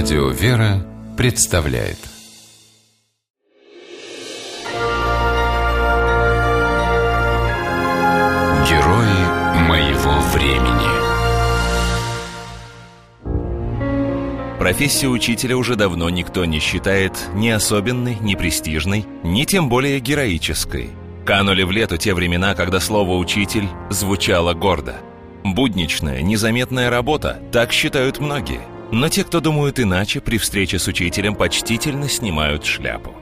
Радио «Вера» представляет Герои моего времени Профессию учителя уже давно никто не считает ни особенной, ни престижной, ни тем более героической. Канули в лету те времена, когда слово «учитель» звучало гордо. Будничная, незаметная работа, так считают многие – но те, кто думают иначе, при встрече с учителем почтительно снимают шляпу.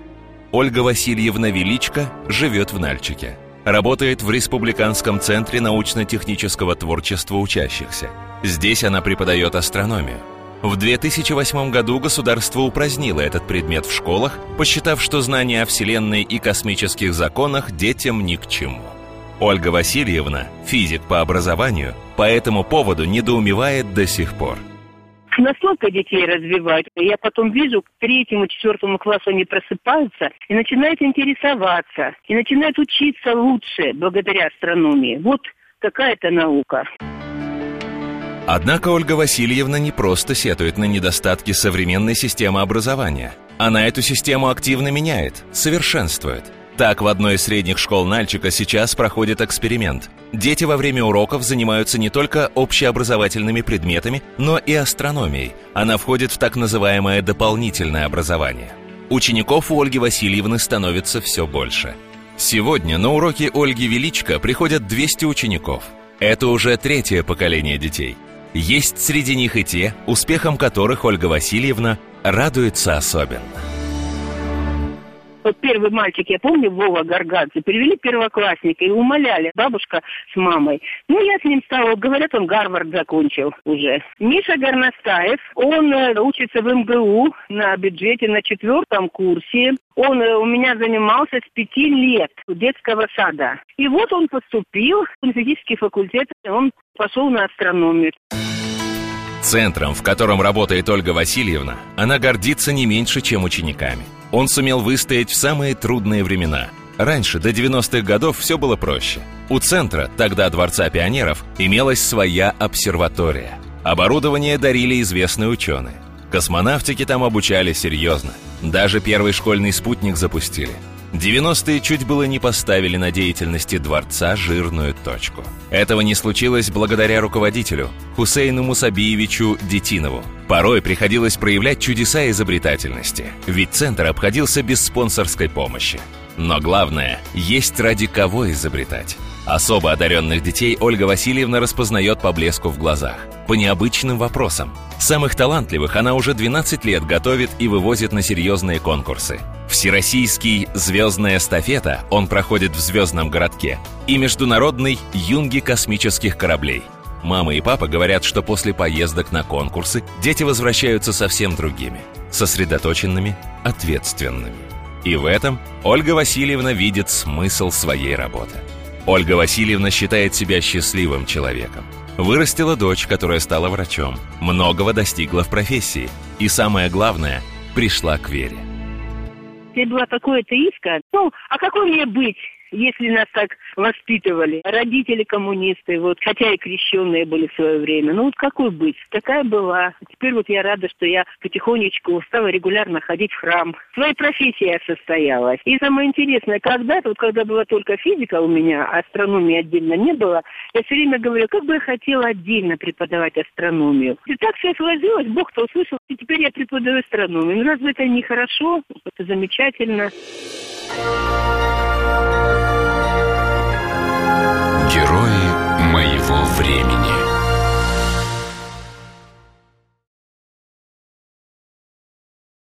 Ольга Васильевна Величко живет в Нальчике. Работает в Республиканском центре научно-технического творчества учащихся. Здесь она преподает астрономию. В 2008 году государство упразднило этот предмет в школах, посчитав, что знания о Вселенной и космических законах детям ни к чему. Ольга Васильевна, физик по образованию, по этому поводу недоумевает до сих пор – настолько детей развивать. Я потом вижу, к третьему, четвертому классу они просыпаются и начинают интересоваться, и начинают учиться лучше благодаря астрономии. Вот какая-то наука. Однако Ольга Васильевна не просто сетует на недостатки современной системы образования. Она эту систему активно меняет, совершенствует – так, в одной из средних школ Нальчика сейчас проходит эксперимент. Дети во время уроков занимаются не только общеобразовательными предметами, но и астрономией. Она входит в так называемое дополнительное образование. Учеников у Ольги Васильевны становится все больше. Сегодня на уроки Ольги Величко приходят 200 учеников. Это уже третье поколение детей. Есть среди них и те, успехом которых Ольга Васильевна радуется особенно. Вот первый мальчик, я помню, Вова Гаргадзе, привели первоклассника и умоляли, бабушка с мамой. Ну, я с ним стала, говорят, он Гарвард закончил уже. Миша Горностаев, он э, учится в МГУ на бюджете на четвертом курсе. Он э, у меня занимался с пяти лет детского сада. И вот он поступил в физический факультет, он пошел на астрономию. Центром, в котором работает Ольга Васильевна, она гордится не меньше, чем учениками. Он сумел выстоять в самые трудные времена. Раньше, до 90-х годов, все было проще. У центра, тогда Дворца пионеров, имелась своя обсерватория. Оборудование дарили известные ученые. Космонавтики там обучали серьезно. Даже первый школьный спутник запустили – 90-е чуть было не поставили на деятельности дворца жирную точку. Этого не случилось благодаря руководителю, Хусейну Мусабиевичу Детинову. Порой приходилось проявлять чудеса изобретательности, ведь центр обходился без спонсорской помощи. Но главное, есть ради кого изобретать. Особо одаренных детей Ольга Васильевна распознает по блеску в глазах, по необычным вопросам. Самых талантливых она уже 12 лет готовит и вывозит на серьезные конкурсы. Всероссийский «Звездная эстафета» он проходит в звездном городке и международный «Юнги космических кораблей». Мама и папа говорят, что после поездок на конкурсы дети возвращаются совсем другими, сосредоточенными, ответственными. И в этом Ольга Васильевна видит смысл своей работы. Ольга Васильевна считает себя счастливым человеком. Вырастила дочь, которая стала врачом, многого достигла в профессии и, самое главное, пришла к вере. Я была такое атеистка. Ну, а какой мне быть? Если нас так воспитывали. Родители коммунисты, вот, хотя и крещенные были в свое время. Ну вот какой быть? Такая была. Теперь вот я рада, что я потихонечку стала регулярно ходить в храм. Своей профессии я состоялась. И самое интересное, когда-то, вот когда была только физика у меня, а астрономии отдельно не было, я все время говорю, как бы я хотела отдельно преподавать астрономию. И так все сложилось, Бог-то услышал, и теперь я преподаю астрономию. Ну разве это не хорошо? Это замечательно. Герои моего времени.